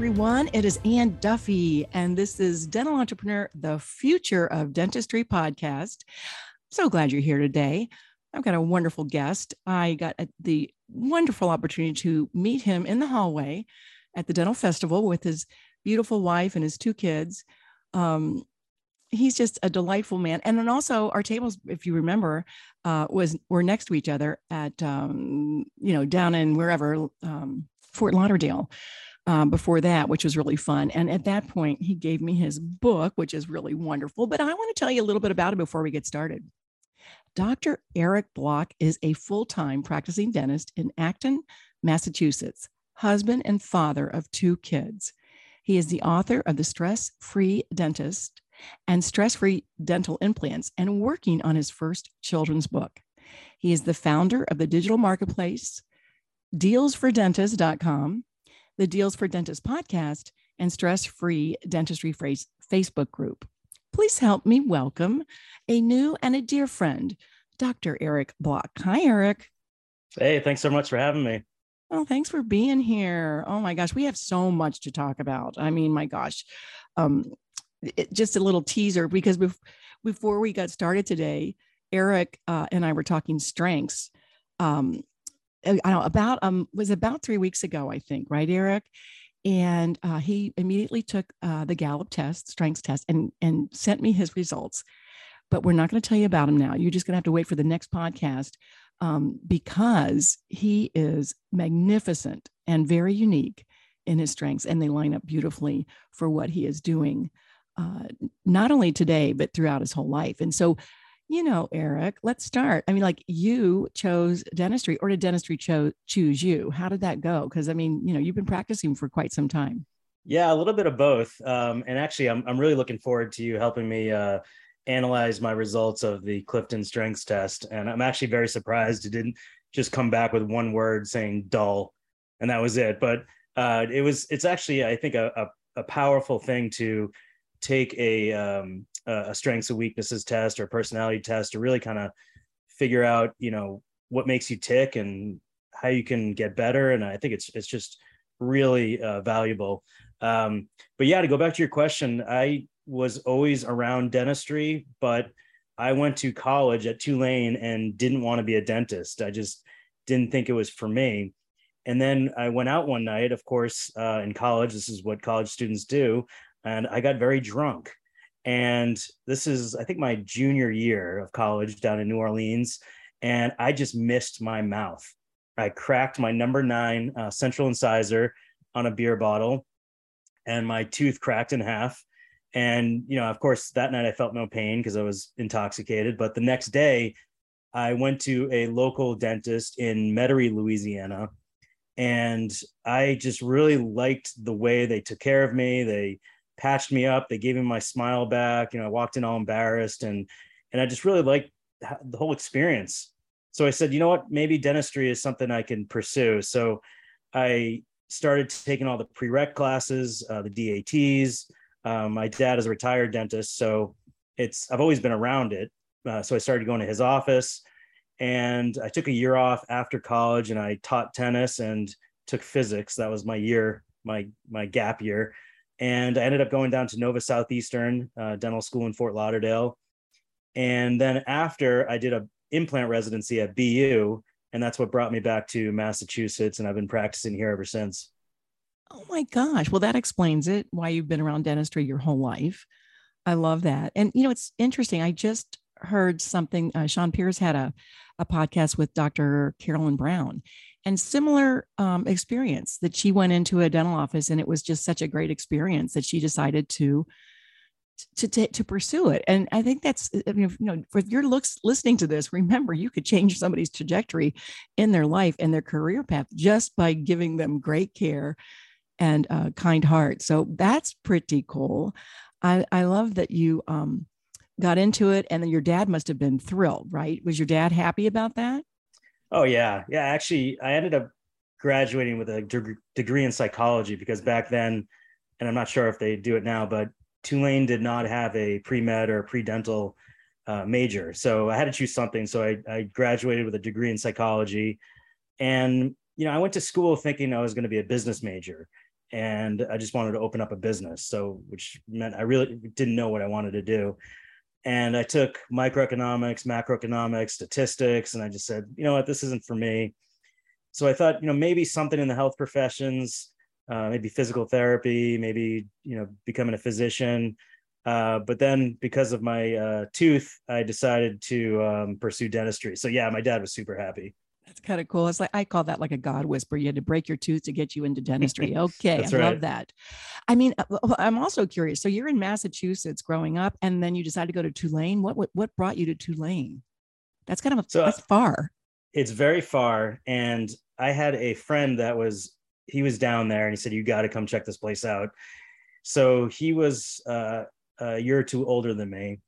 everyone. It is Anne Duffy, and this is Dental Entrepreneur, the Future of Dentistry podcast. So glad you're here today. I've got a wonderful guest. I got the wonderful opportunity to meet him in the hallway at the Dental Festival with his beautiful wife and his two kids. Um, he's just a delightful man. And then also our tables, if you remember, uh, was were next to each other at um, you know down in wherever um, Fort Lauderdale um, before that, which was really fun. And at that point, he gave me his book, which is really wonderful. But I want to tell you a little bit about it before we get started. Dr. Eric Block is a full time practicing dentist in Acton, Massachusetts, husband and father of two kids. He is the author of The Stress Free Dentist and Stress Free Dental Implants and working on his first children's book. He is the founder of the digital marketplace, dealsfordentists.com, the Deals for Dentists podcast, and Stress Free Dentistry Facebook group. Please help me welcome a new and a dear friend, Dr. Eric Block. Hi, Eric. Hey, thanks so much for having me. Oh, thanks for being here. Oh my gosh, we have so much to talk about. I mean, my gosh, um, it, just a little teaser because bef- before we got started today, Eric uh, and I were talking strengths. Um, I don't know, about um was about three weeks ago, I think, right, Eric? And uh, he immediately took uh, the Gallup test, strengths test, and and sent me his results. But we're not going to tell you about him now. You're just going to have to wait for the next podcast um, because he is magnificent and very unique in his strengths, and they line up beautifully for what he is doing, uh, not only today but throughout his whole life. And so you know, Eric, let's start. I mean, like you chose dentistry or did dentistry cho- choose you? How did that go? Because I mean, you know, you've been practicing for quite some time. Yeah, a little bit of both. Um, and actually, I'm, I'm really looking forward to you helping me uh, analyze my results of the Clifton Strengths Test. And I'm actually very surprised it didn't just come back with one word saying dull, and that was it. But uh, it was, it's actually, I think, a, a, a powerful thing to take a um, a strengths and weaknesses test or personality test to really kind of figure out you know what makes you tick and how you can get better. And i think it's it's just really uh, valuable. Um, but yeah to go back to your question i was always around dentistry but i went to college at tulane and didn't want to be a dentist. I just didn't think it was for me. And then i went out one night of course uh, in college. This is what college students do. And i got very drunk and this is, I think, my junior year of college down in New Orleans. And I just missed my mouth. I cracked my number nine uh, central incisor on a beer bottle, and my tooth cracked in half. And, you know, of course, that night I felt no pain because I was intoxicated. But the next day, I went to a local dentist in Metairie, Louisiana. And I just really liked the way they took care of me. They patched me up. They gave me my smile back. You know, I walked in all embarrassed and and I just really liked the whole experience. So I said, you know what, maybe dentistry is something I can pursue. So I started taking all the prereq classes, uh, the DATs. Um, my dad is a retired dentist, so it's I've always been around it. Uh, so I started going to his office, and I took a year off after college, and I taught tennis and took physics. That was my year, my my gap year and I ended up going down to Nova Southeastern uh, Dental School in Fort Lauderdale. And then after I did a implant residency at BU, and that's what brought me back to Massachusetts, and I've been practicing here ever since. Oh my gosh! Well, that explains it. Why you've been around dentistry your whole life. I love that. And you know, it's interesting. I just heard something. Uh, Sean Pierce had a a podcast with Dr. Carolyn Brown, and similar um, experience that she went into a dental office and it was just such a great experience that she decided to to to, to pursue it. And i think that's I mean, you know if you're looks listening to this remember you could change somebody's trajectory in their life and their career path just by giving them great care and a kind heart. So that's pretty cool. I i love that you um got into it and then your dad must have been thrilled right? Was your dad happy about that Oh yeah, yeah. Actually, I ended up graduating with a de- degree in psychology because back then, and I'm not sure if they do it now, but Tulane did not have a pre med or pre dental uh, major, so I had to choose something. So I, I graduated with a degree in psychology, and you know I went to school thinking I was going to be a business major, and I just wanted to open up a business. So, which meant I really didn't know what I wanted to do. And I took microeconomics, macroeconomics, statistics, and I just said, you know what, this isn't for me. So I thought, you know, maybe something in the health professions, uh, maybe physical therapy, maybe, you know, becoming a physician. Uh, but then because of my uh, tooth, I decided to um, pursue dentistry. So yeah, my dad was super happy. That's kind of cool. It's like I call that like a God whisper. You had to break your tooth to get you into dentistry. Okay, I right. love that. I mean, uh, I'm also curious. So you're in Massachusetts growing up, and then you decided to go to Tulane. What what, what brought you to Tulane? That's kind of a, so, that's far. It's very far, and I had a friend that was he was down there, and he said you got to come check this place out. So he was uh, a year or two older than me,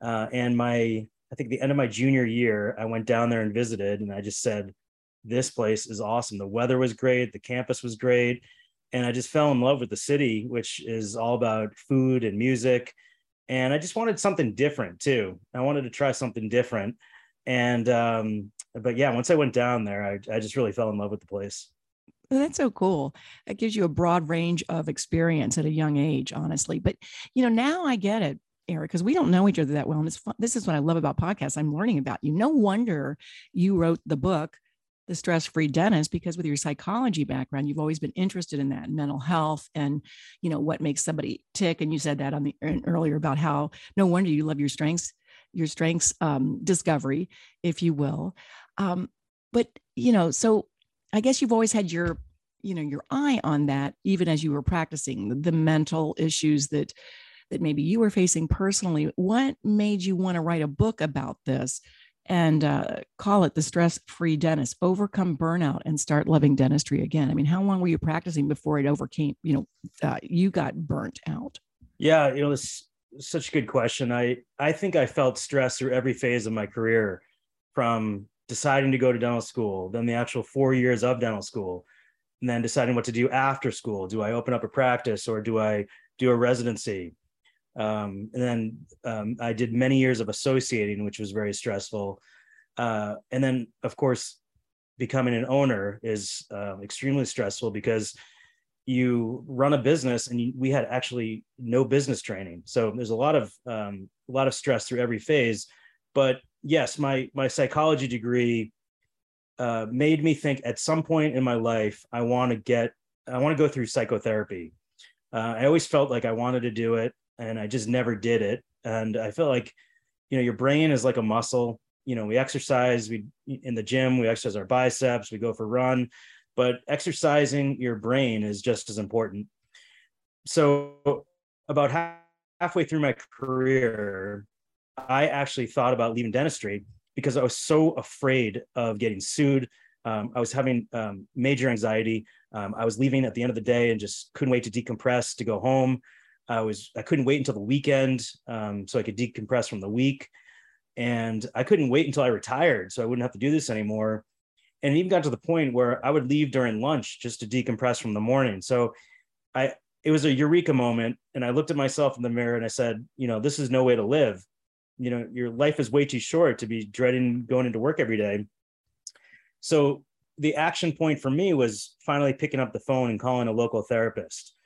uh, and my I think the end of my junior year, I went down there and visited, and I just said, "This place is awesome. The weather was great, the campus was great, and I just fell in love with the city, which is all about food and music. And I just wanted something different too. I wanted to try something different, and um, but yeah, once I went down there, I, I just really fell in love with the place. That's so cool. It gives you a broad range of experience at a young age, honestly. But you know, now I get it Because we don't know each other that well. And it's fun. This is what I love about podcasts. I'm learning about you. No wonder you wrote the book, The Stress Free Dentist, because with your psychology background, you've always been interested in that mental health and, you know, what makes somebody tick. And you said that on the earlier about how no wonder you love your strengths, your strengths um, discovery, if you will. Um, but, you know, so I guess you've always had your, you know, your eye on that, even as you were practicing the, the mental issues that that maybe you were facing personally. What made you want to write a book about this and uh, call it the stress free dentist, overcome burnout and start loving dentistry again? I mean, how long were you practicing before it overcame, you know, uh, you got burnt out? Yeah, you know, this such a good question. I I think I felt stress through every phase of my career, from deciding to go to dental school, then the actual four years of dental school, and then deciding what to do after school. Do I open up a practice or do I do a residency? Um, and then um, I did many years of associating, which was very stressful. Uh, and then, of course, becoming an owner is uh, extremely stressful because you run a business and you, we had actually no business training. So there's a lot of um, a lot of stress through every phase. But yes, my my psychology degree uh, made me think at some point in my life I want to get I want to go through psychotherapy. Uh, I always felt like I wanted to do it and I just never did it. And I feel like, you know, your brain is like a muscle. You know, we exercise, we in the gym, we exercise our biceps, we go for run, but exercising your brain is just as important. So about half, halfway through my career, I actually thought about leaving dentistry because I was so afraid of getting sued. Um, I was having um, major anxiety. Um, I was leaving at the end of the day and just couldn't wait to decompress to go home. I was I couldn't wait until the weekend um, so I could decompress from the week, and I couldn't wait until I retired so I wouldn't have to do this anymore. And it even got to the point where I would leave during lunch just to decompress from the morning. So I it was a eureka moment, and I looked at myself in the mirror and I said, you know, this is no way to live. You know, your life is way too short to be dreading going into work every day. So the action point for me was finally picking up the phone and calling a local therapist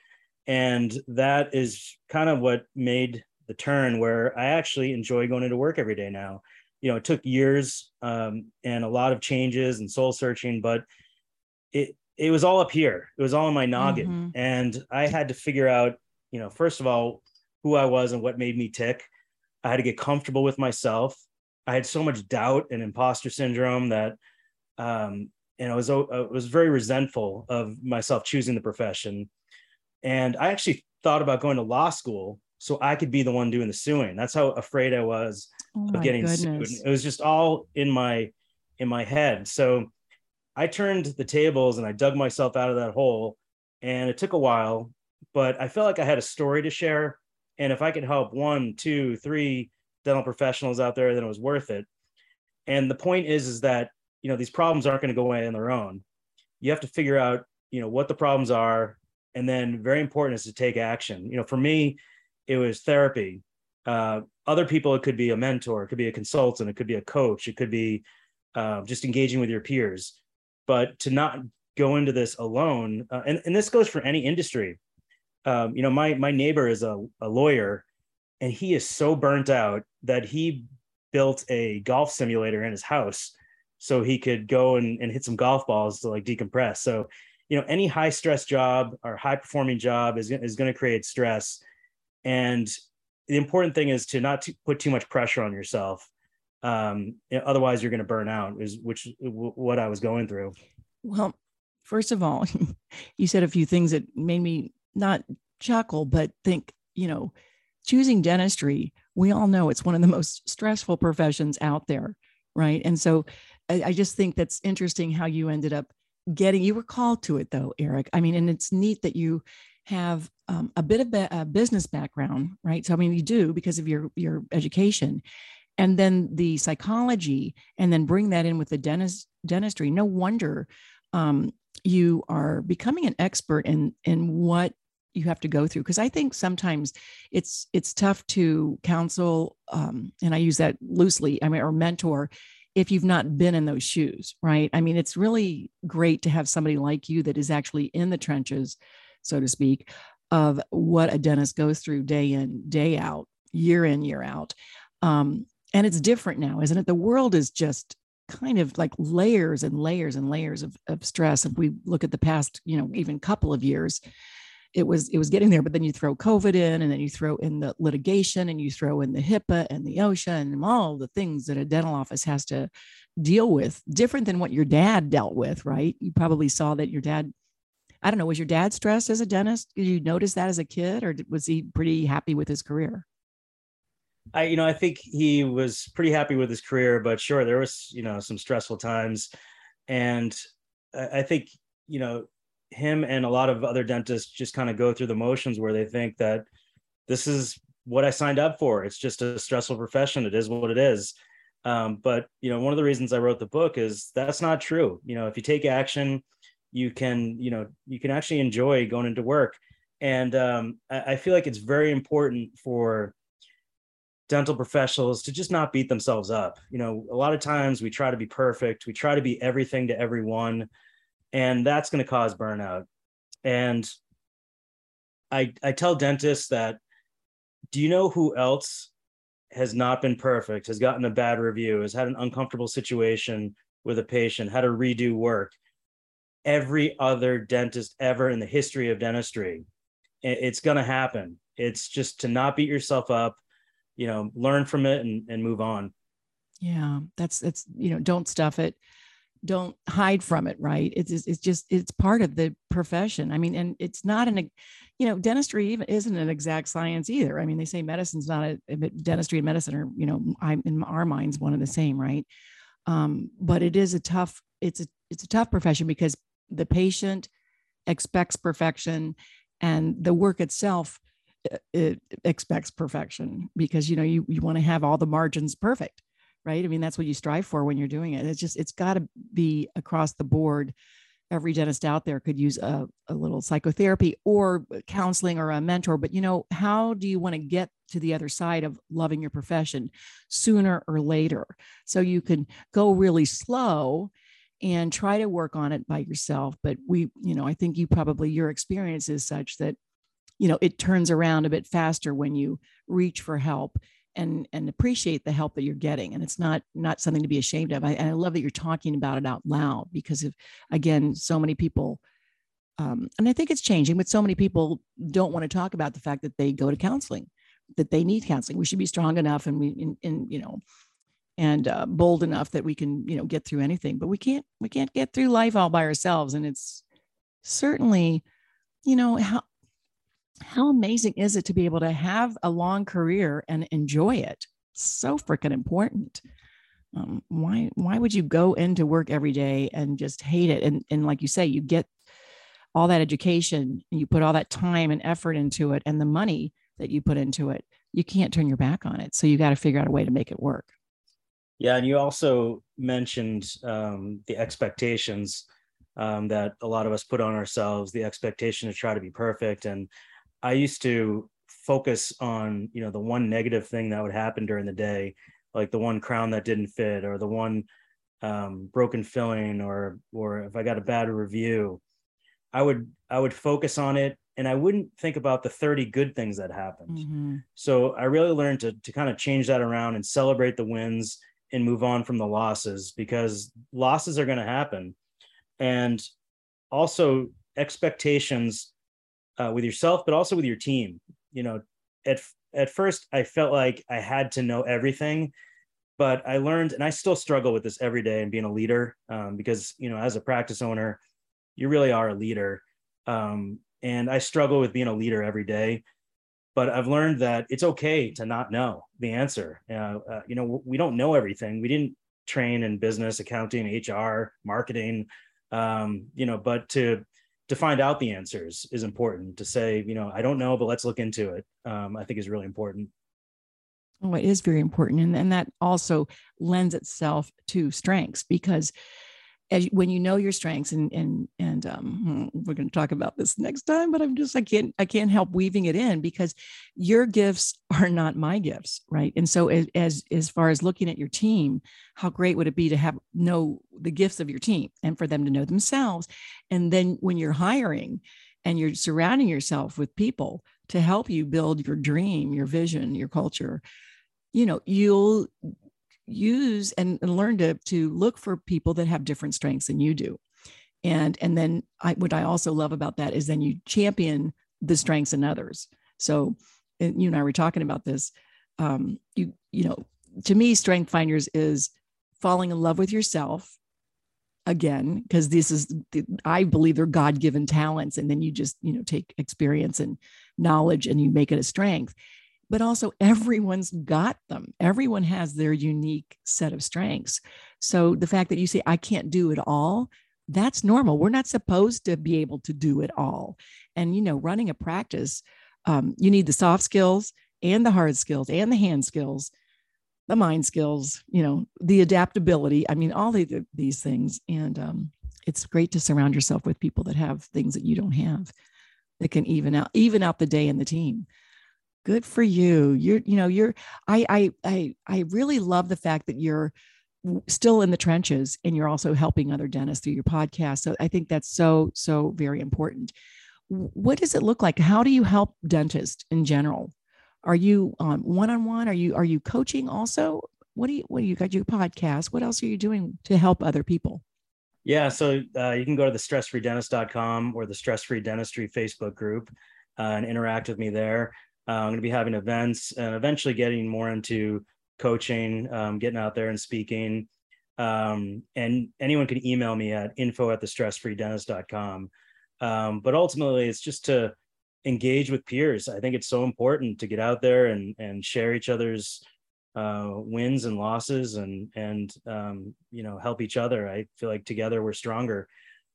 and that is kind of what made the turn where I actually enjoy going into work every day now. You know, it took years um, and a lot of changes and soul searching, but it it was all up here. It was all in my noggin, mm-hmm. and I had to figure out, you know, first of all, who I was and what made me tick. I had to get comfortable with myself. I had so much doubt and imposter syndrome that, um, and I was I was very resentful of myself choosing the profession and I actually thought about going to law school so I could be the one doing the suing. That's how afraid I was oh of getting goodness. sued. It was just all in my in my head. So I turned the tables and I dug myself out of that hole. And it took a while, but I felt like I had a story to share. And if I could help one, two, three dental professionals out there, then it was worth it. And the point is, is that you know these problems aren't going to go away on their own. You have to figure out, you know, what the problems are, and then very important is to take action you know for me it was therapy uh, other people it could be a mentor it could be a consultant it could be a coach it could be uh, just engaging with your peers but to not go into this alone, uh, and and this goes for any industry. Um, you know, my my neighbor is a, a lawyer, and he is so burnt out that he built a golf simulator in his house so he could go and, and hit some golf balls to like decompress. So, you know, any high stress job or high performing job is, is going to create stress. And the important thing is to not to put too much pressure on yourself. Um, otherwise you're going to burn out is which what I was going through. Well, first of all, you said a few things that made me not chuckle, but think, you know, choosing dentistry, we all know it's one of the most stressful professions out there. Right. And so I, I just think that's interesting how you ended up getting, you were called to it though, Eric. I mean, and it's neat that you have um, a bit of a business background, right? So, I mean, you do because of your, your education and then the psychology and then bring that in with the dentist dentistry. No wonder um, you are becoming an expert in, in what you have to go through because i think sometimes it's it's tough to counsel um, and i use that loosely i mean or mentor if you've not been in those shoes right? I mean it's really great to have somebody like you that is actually in the trenches so to speak of what a dentist goes through day in day out year in year out. Um, and it's different now isn't it? The world is just kind of like layers and layers and layers of, of stress. If we look at the past you know even couple of years it was it was getting there but then you throw covid in and then you throw in the litigation and you throw in the hipaa and the osha and all the things that a dental office has to deal with different than what your dad dealt with right? You probably saw that your dad i don't know was your dad stressed as a dentist? Did you notice that as a kid or was he pretty happy with his career? I, you know, I think he was pretty happy with his career, but sure, there was, you know, some stressful times, and I, I think, you know, him and a lot of other dentists just kind of go through the motions where they think that this is what I signed up for. It's just a stressful profession. It is what it is. Um, but you know, one of the reasons I wrote the book is that's not true. You know, if you take action, you can, you know, you can actually enjoy going into work. And um, I, I feel like it's very important for dental professionals to just not beat themselves up. You know, a lot of times we try to be perfect, we try to be everything to everyone and that's going to cause burnout. And I I tell dentists that do you know who else has not been perfect, has gotten a bad review, has had an uncomfortable situation with a patient, had to redo work? Every other dentist ever in the history of dentistry. It's going to happen. It's just to not beat yourself up, you know, learn from it and, and move on. Yeah, that's that's you know, don't stuff it don't hide from it right? It's it's just it's part of the profession. I mean and it's not an you know dentistry even isn't an exact science either. I mean they say medicine's not a dentistry and medicine are you know i'm in our minds one of the same right? Um, but it is a tough it's a it's a tough profession because the patient expects perfection and the work itself uh, it expects perfection because you know you, you want to have all the margins perfect right? I mean, that's what you strive for when you're doing it. It's just, it's got to be across the board. Every dentist out there could use a, a little psychotherapy or counseling or a mentor. But, you know, how do you want to get to the other side of loving your profession sooner or later? So you can go really slow and try to work on it by yourself. But we, you know, I think you probably, your experience is such that, you know, it turns around a bit faster when you reach for help and and appreciate the help that you're getting and it's not not something to be ashamed of. I, i love that you're talking about it out loud because of again so many people um, and i think it's changing but so many people don't want to talk about the fact that they go to counseling that they need counseling. We should be strong enough and we in, in you know and uh, bold enough that we can you know get through anything but we can't we can't get through life all by ourselves and it's certainly you know how how amazing is it to be able to have a long career and enjoy it? So freaking important. Um, why why would you go into work every day and just hate it? And and like you say, you get all that education and you put all that time and effort into it and the money that you put into it, you can't turn your back on it. So you got to figure out a way to make it work. Yeah, and you also mentioned um, the expectations um, that a lot of us put on ourselves, the expectation to try to be perfect, and I used to focus on, you know, the one negative thing that would happen during the day, like the one crown that didn't fit or the one um, broken filling or or if I got a bad review, I would I would focus on it and I wouldn't think about the 30 good things that happened. Mm-hmm. So I really learned to to kind of change that around and celebrate the wins and move on from the losses because losses are going to happen. And also expectations uh, with yourself, but also with your team. You know, at at first I felt like I had to know everything, but I learned, and I still struggle with this every day and being a leader um, because you know, as a practice owner, you really are a leader, um, and I struggle with being a leader every day. But I've learned that it's okay to not know the answer. Uh, uh, you know, we don't know everything. We didn't train in business, accounting, HR, marketing. Um, you know, but to to find out the answers is important to say you know i don't know but let's look into it um, i think is really important. Oh it is very important and, and that also lends itself to strengths because as when you know your strengths and and and um, hmm, we're going to talk about this next time but i'm just i can't i can't help weaving it in because your gifts are not my gifts right? And so as as, as far as looking at your team how great would it be to have know the gifts of your team and for them to know themselves? And then when you're hiring and you're surrounding yourself with people to help you build your dream your vision your culture you know you'll use and, and learn to to look for people that have different strengths than you do. And and then I, what i also love about that is then you champion the strengths in others. So you and i were talking about this um, you you know to me strength finders is falling in love with yourself again because this is i believe they're god-given talents and then you just you know take experience and knowledge and you make it a strength but also everyone's got them. Everyone has their unique set of strengths. So the fact that you say, I can't do it all, that's normal. We're not supposed to be able to do it all. And, you know, running a practice, um, you need the soft skills and the hard skills and the hand skills, the mind skills, you know, the adaptability. I mean, all the, these things. And um, it's great to surround yourself with people that have things that you don't have that can even out, even out the day in the team good for you. You're you know you're i i i, I really love the fact that you're still in the trenches and you're also helping other dentists through your podcast. So i think that's so so very important. What does it look like? How do you help dentists in general? Are you um, one-on-one? Are you are you coaching also? What do you what do you got your podcast? What else are you doing to help other people? Yeah so uh, you can go to the stressfreedentist.com or the stress free dentistry facebook group uh, and interact with me there uh, I'm going to be having events and eventually getting more into coaching, um, getting out there and speaking. Um, and anyone can email me at info at the stressfreedentist.com. Um, but ultimately, it's just to engage with peers. I think it's so important to get out there and and share each other's uh, wins and losses, and and um, you know help each other. I feel like together we're stronger.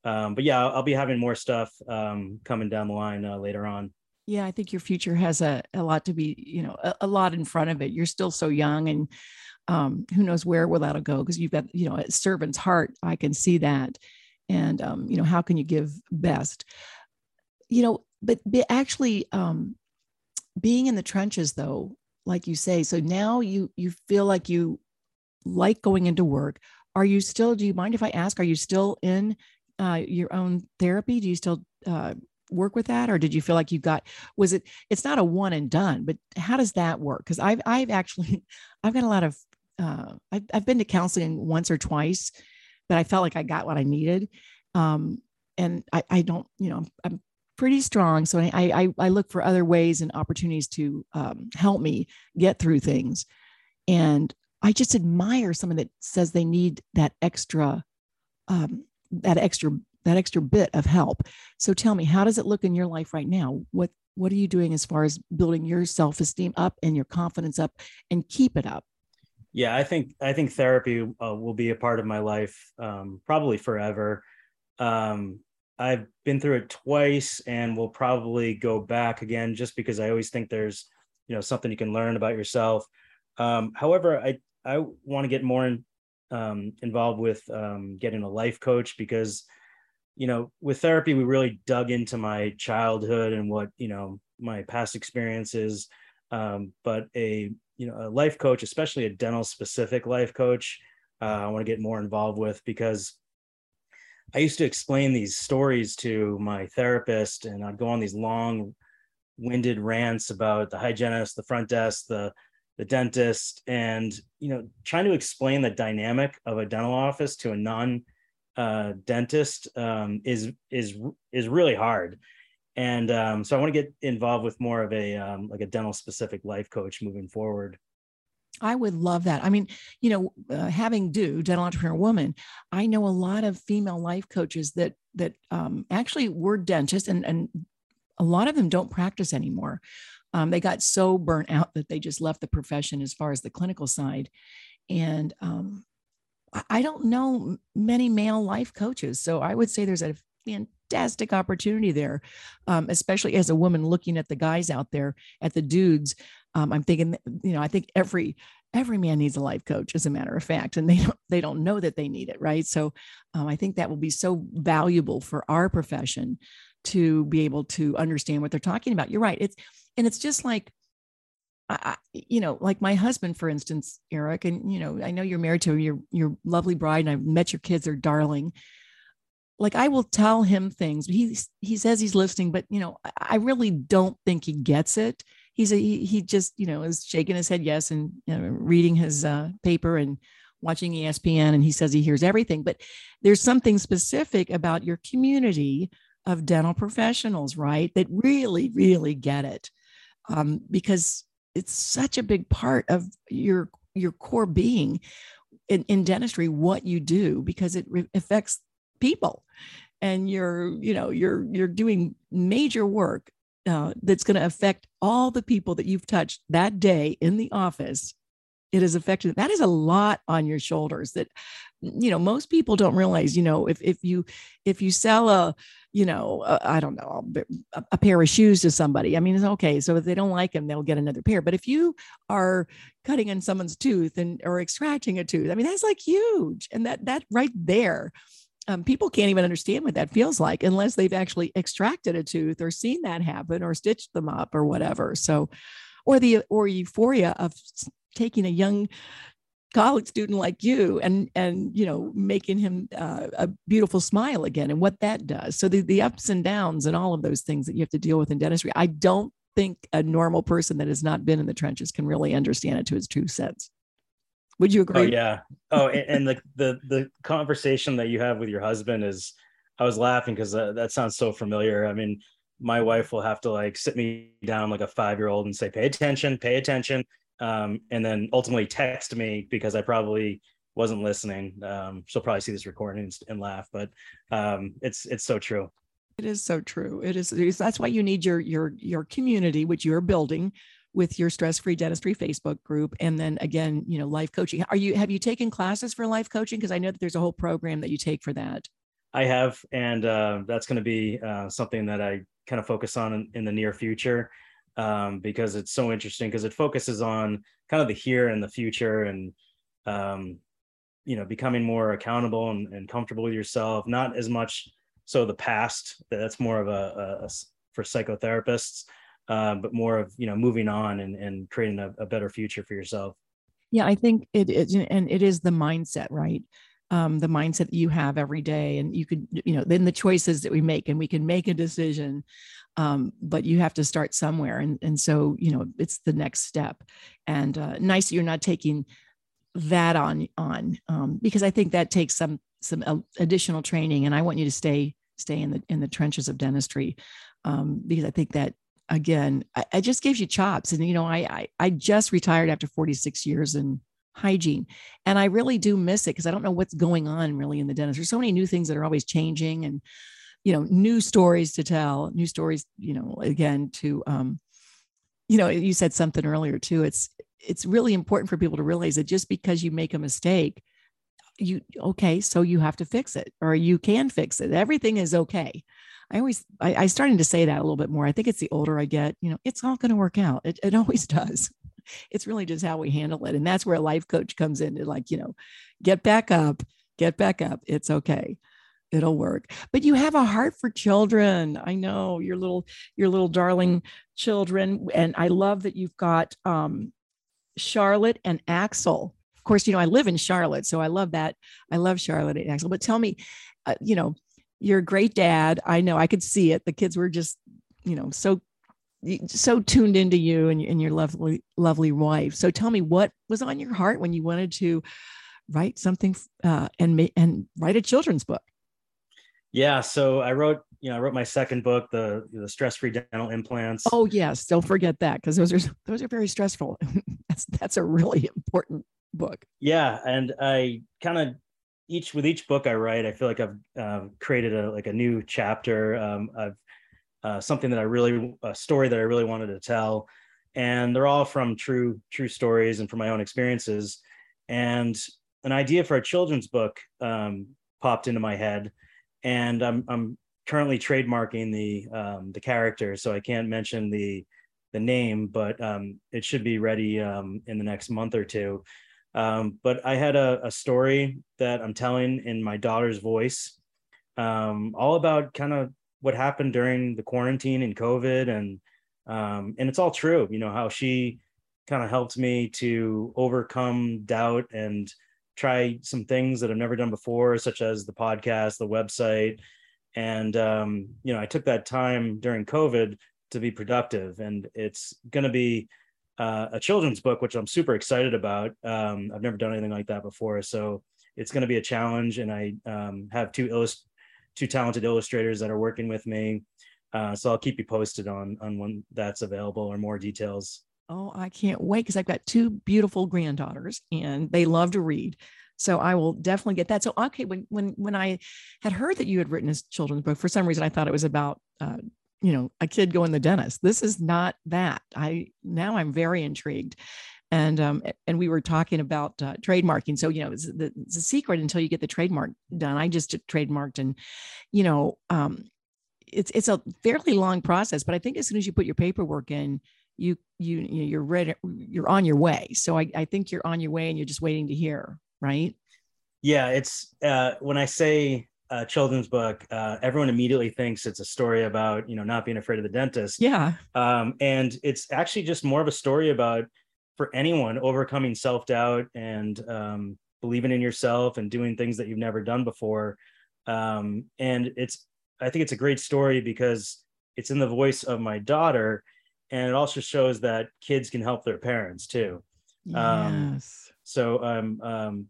Um, but yeah, I'll, I'll, be having more stuff um, coming down the line uh, later on yeah i think your future has a, a lot to be you know a, a lot in front of it. You're still so young and um, who knows where will that'll go because you've got you know a servant's heart i can see that. And um, you know how can you give best? You know but, but actually um, being in the trenches though like you say so now you you feel like you like going into work. Are you still do you mind if i ask are you still in uh, your own therapy? Do you still uh, work with that or did you feel like you got was it it's not a one and done but how does that work? Because i've i've actually i've got a lot of uh, I've, I've been to counseling once or twice but i felt like i got what i needed. Um, and I, I don't you know i'm pretty strong so i i, I look for other ways and opportunities to um, help me get through things. And i just admire someone that says they need that extra um, that extra that extra bit of help. So tell me, how does it look in your life right now? What what are you doing as far as building your self-esteem up and your confidence up and keep it up? Yeah, I think I think therapy uh, will be a part of my life um, probably forever. Um, I've been through it twice and will probably go back again just because I always think there's you know something you can learn about yourself. Um, however, I I want to get more in, um, involved with um, getting a life coach because you know, with therapy, we really dug into my childhood and what, you know, my past experiences. Um, but a, you know, a life coach, especially a dental specific life coach, uh, I want to get more involved with because I used to explain these stories to my therapist, and I'd go on these long winded rants about the hygienist, the front desk, the the dentist, and you know, trying to explain the dynamic of a dental office to a non uh, dentist um, is is is really hard. And um, so I want to get involved with more of a um, like a dental specific life coach moving forward. I would love that. I mean, you know, uh, having do dental entrepreneur woman, I know a lot of female life coaches that that um, actually were dentists, and and a lot of them don't practice anymore. Um, they got so burnt out that they just left the profession as far as the clinical side, and um, I don't know many male life coaches, so I would say there's a fantastic opportunity there, um, especially as a woman looking at the guys out there, at the dudes. Um, I'm thinking, you know, I think every every man needs a life coach, as a matter of fact, and they don't they don't know that they need it, right? So um, I think that will be so valuable for our profession to be able to understand what they're talking about. You're right. It's and it's just like I, you know, like my husband, for instance, Eric, and you know, I know you're married to your your lovely bride, and I've met your kids; they're darling like I will tell him things. He he says he's listening, but you know, I really don't think he gets it. He's a he, he just you know is shaking his head yes and you know, reading his uh, paper and watching ESPN, and he says he hears everything. But there's something specific about your community of dental professionals, right? That really really get it um, because it's such a big part of your your core being in, in dentistry what you do because it re- affects people. And you're you know you're you're doing major work uh, that's going to affect all the people that you've touched that day in the office. It is affected that is a lot on your shoulders that you know most people don't realize you know if if you if you sell a you know I don't know a, a, pair of shoes to somebody i mean it's okay so if they don't like them they'll get another pair but if you are cutting in someone's tooth and or extracting a tooth i mean that's like huge and that that right there um, people can't even understand what that feels like unless they've actually extracted a tooth or seen that happen or stitched them up or whatever. So, or the or euphoria of taking a young college student like you and and you know making him uh, a beautiful smile again and what that does so the, the ups and downs and all of those things that you have to deal with in dentistry i don't think a normal person that has not been in the trenches can really understand it to its true sense would you oh, agree? Oh yeah. Oh, and, and the the the conversation that you have with your husband is, I was laughing because uh, that sounds so familiar. I mean, my wife will have to like sit me down like a five year old and say, "Pay attention, pay attention," um, and then ultimately text me because I probably wasn't listening. Um, she'll probably see this recording and, and laugh, but um, it's it's so true. It is so true. It is. That's why you need your your your community, which you're building, with your stress-free dentistry Facebook group. And then again, you know, life coaching. Are you have you taken classes for life coaching? Because I know that there's a whole program that you take for that. I have, and uh, that's going to be uh, something that I kind of focus on in, in the near future um, because it's so interesting because it focuses on kind of the here and the future and um, you know becoming more accountable and, and, comfortable with yourself not as much so the past that's more of a, a, a for psychotherapists uh, but more of you know moving on and, and creating a, a better future for yourself. Yeah i think it is and it is the mindset right um, the mindset that you have every day and you could you know then the choices that we make and we can make a decision um, but you have to start somewhere and and so you know it's the next step and uh, nice that you're not taking that on on um, because i think that takes some some additional training and i want you to stay stay in the in the trenches of dentistry um, because i think that again, I, I just gives you chops. And, you know, I, I, I just retired after 46 years in hygiene. And I really do miss it because I don't know what's going on really in the dentist. There's so many new things that are always changing and, you know, new stories to tell, new stories, you know, again, to, um, you know, you said something earlier too. It's, it's really important for people to realize that just because you make a mistake, you, okay, so you have to fix it or you can fix it. Everything is okay. I always, I, I starting to say that a little bit more. I think it's the older I get, you know, it's all going to work out. It, it always does. It's really just how we handle it. And that's where a life coach comes in to like, you know, get back up, get back up. It's okay. It'll work. But you have a heart for children. I know your little, your little darling children. And I love that you've got um, Charlotte and Axel of course, you know, I live in Charlotte, so I love that. I love Charlotte and Axel. But tell me, uh, you know, you're a great dad. I know I could see it. The kids were just, you know, so so tuned into you and, and your lovely lovely wife. So tell me, what was on your heart when you wanted to write something uh, and and write a children's book? Yeah, so I wrote, you know, I wrote my second book, the the stress free dental implants. Oh yes, don't forget that because those are those are very stressful. that's that's a really important book. Yeah, and I kind of each with each book I write, I feel like I've uh, created a like a new chapter. Um, I've uh, something that I really a story that I really wanted to tell, and they're all from true true stories and from my own experiences. And an idea for a children's book um, popped into my head and I'm I'm currently trademarking the um, the character, so I can't mention the the name, but um, it should be ready um, in the next month or two. Um, but I had a, a, story that I'm telling in my daughter's voice, um, all about kind of what happened during the quarantine and COVID, and um, and it's all true. You know how she kind of helped me to overcome doubt and try some things that I've never done before, such as the podcast, the website. And, um, you know, I took that time during COVID to be productive. And it's going to be uh, a children's book, which I'm super excited about. Um, I've never done anything like that before. So it's going to be a challenge. And I um, have two, illust- two talented illustrators that are working with me. Uh, so I'll keep you posted on on when that's available or more details. Oh, I can't wait because I've got two beautiful granddaughters and they love to read. So I will definitely get that. So okay, when when when I had heard that you had written a children's book, for some reason I thought it was about uh, you know a kid going to the dentist. This is not that. I now I'm very intrigued, and um and we were talking about uh, trademarking. So you know it's, the, it's a secret until you get the trademark done. I just trademarked, and you know um it's it's a fairly long process, but I think as soon as you put your paperwork in you you you're ready you're on your way so I, I think you're on your way and you're just waiting to hear right yeah it's uh when i say a children's book uh everyone immediately thinks it's a story about you know not being afraid of the dentist yeah um and it's actually just more of a story about for anyone overcoming self-doubt and um believing in yourself and doing things that you've never done before um and it's i think it's a great story because it's in the voice of my daughter and it also shows that kids can help their parents too. Um, yes. Um, so I'm um,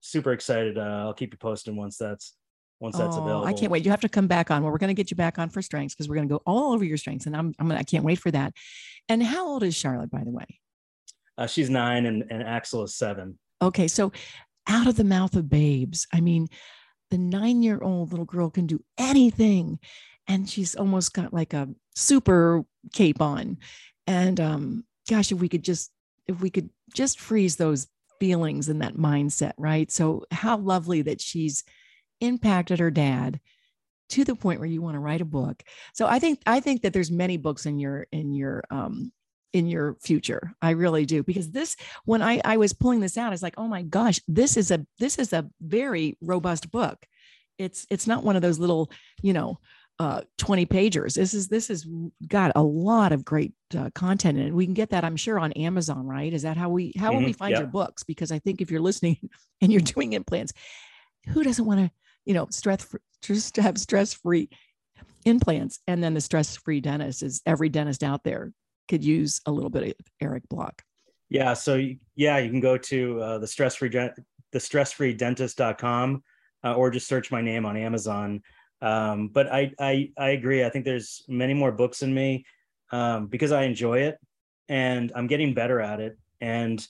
super excited. Uh, I'll keep you posted once that's once that's oh, available. I can't wait. You have to come back on. Well, we're going to get you back on for strengths because we're going to go all over your strengths, and I'm, I'm gonna, I can't wait for that. And how old is Charlotte, by the way? Uh, she's nine, and, and Axel is seven. Okay, so out of the mouth of babes. I mean, the nine-year-old little girl can do anything, and she's almost got like a super cape on. And um, gosh, if we could just if we could just freeze those feelings and that mindset, right? So how lovely that she's impacted her dad to the point where you want to write a book. So I think I think that there's many books in your in your um in your future. I really do because this when I I was pulling this out, I was like, oh my gosh, this is a this is a very robust book. It's it's not one of those little, you know, uh, 20 pagers. This is this has got a lot of great uh, content in it. We can get that, I'm sure, on Amazon, right? Is that how we how mm-hmm. will we find yeah. your books? Because I think if you're listening and you're doing implants, who doesn't want to, you know, stress just to have stress free implants? And then the stress free dentist is every dentist out there could use a little bit of Eric Block. Yeah. So yeah, you can go to uh, the stress free the stress free dentist.com uh, or just search my name on Amazon. Um, but I, I I agree. I think there's many more books in me um, because I enjoy it and I'm getting better at it. And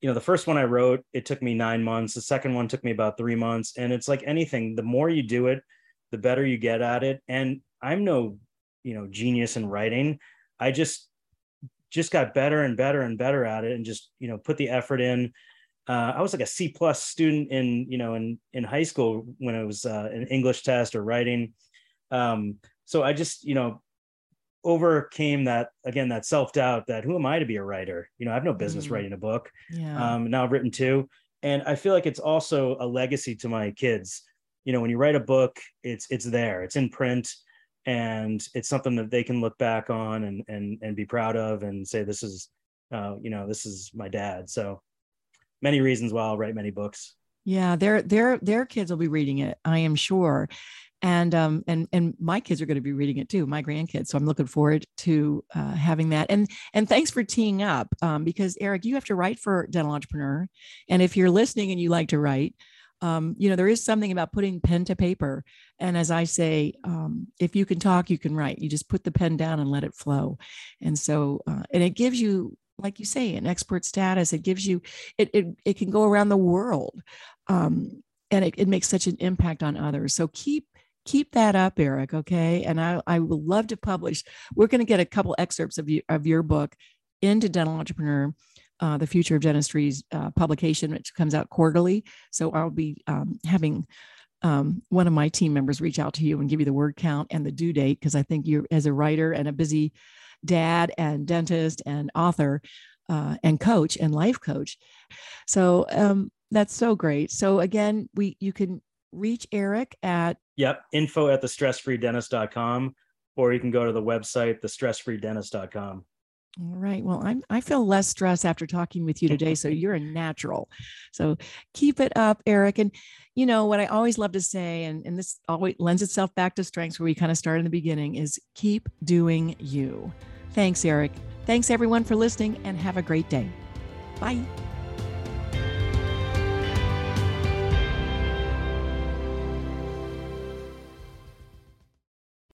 you know, the first one I wrote, it took me nine months. The second one took me about three months. And it's like anything, the more you do it, the better you get at it. And I'm no, you know, genius in writing. I just just got better and better and better at it and just, you know, put the effort in uh, I was like a C plus student in you know in in high school when it was uh, an English test or writing. Um, so I just you know overcame that again that self doubt that who am I to be a writer? You know I have no business mm. writing a book. Yeah. Um, now I've written two, and I feel like it's also a legacy to my kids. You know when you write a book, it's it's there, it's in print, and it's something that they can look back on and and and be proud of and say this is uh, you know this is my dad. So many reasons why I'll write many books. Yeah, their their their kids will be reading it, I am sure. And um and and my kids are going to be reading it too, my grandkids. So I'm looking forward to uh, having that. And and thanks for teeing up um, because Eric, you have to write for Dental Entrepreneur, and if you're listening and you like to write, um, you know there is something about putting pen to paper. And as I say, um, if you can talk, you can write. You just put the pen down and let it flow. And so uh, and it gives you like you say, an expert status. It gives you, it, it, it can go around the world. Um, and it, it makes such an impact on others. So keep, keep that up, Eric. Okay. And I, I would love to publish. We're going to get a couple excerpts of, you, of your book into Dental Entrepreneur. Uh, the Future of Dentistry's uh, publication, which comes out quarterly. So I'll be um, having um, one of my team members reach out to you and give you the word count and the due date because I think you, as a writer and a busy dad and dentist and author uh, and coach and life coach. So um, that's so great. So again, we you can reach Eric at yep info at the stressfreedentist.com or you can go to the website thestressfreedentist.com. All right. Well, I'm I feel less stressed after talking with you today. So you're a natural. So keep it up, Eric. And you know what I always love to say, and, and this always lends itself back to strengths where we kind of start in the beginning, is keep doing you. Thanks, Eric. Thanks everyone for listening and have a great day. Bye.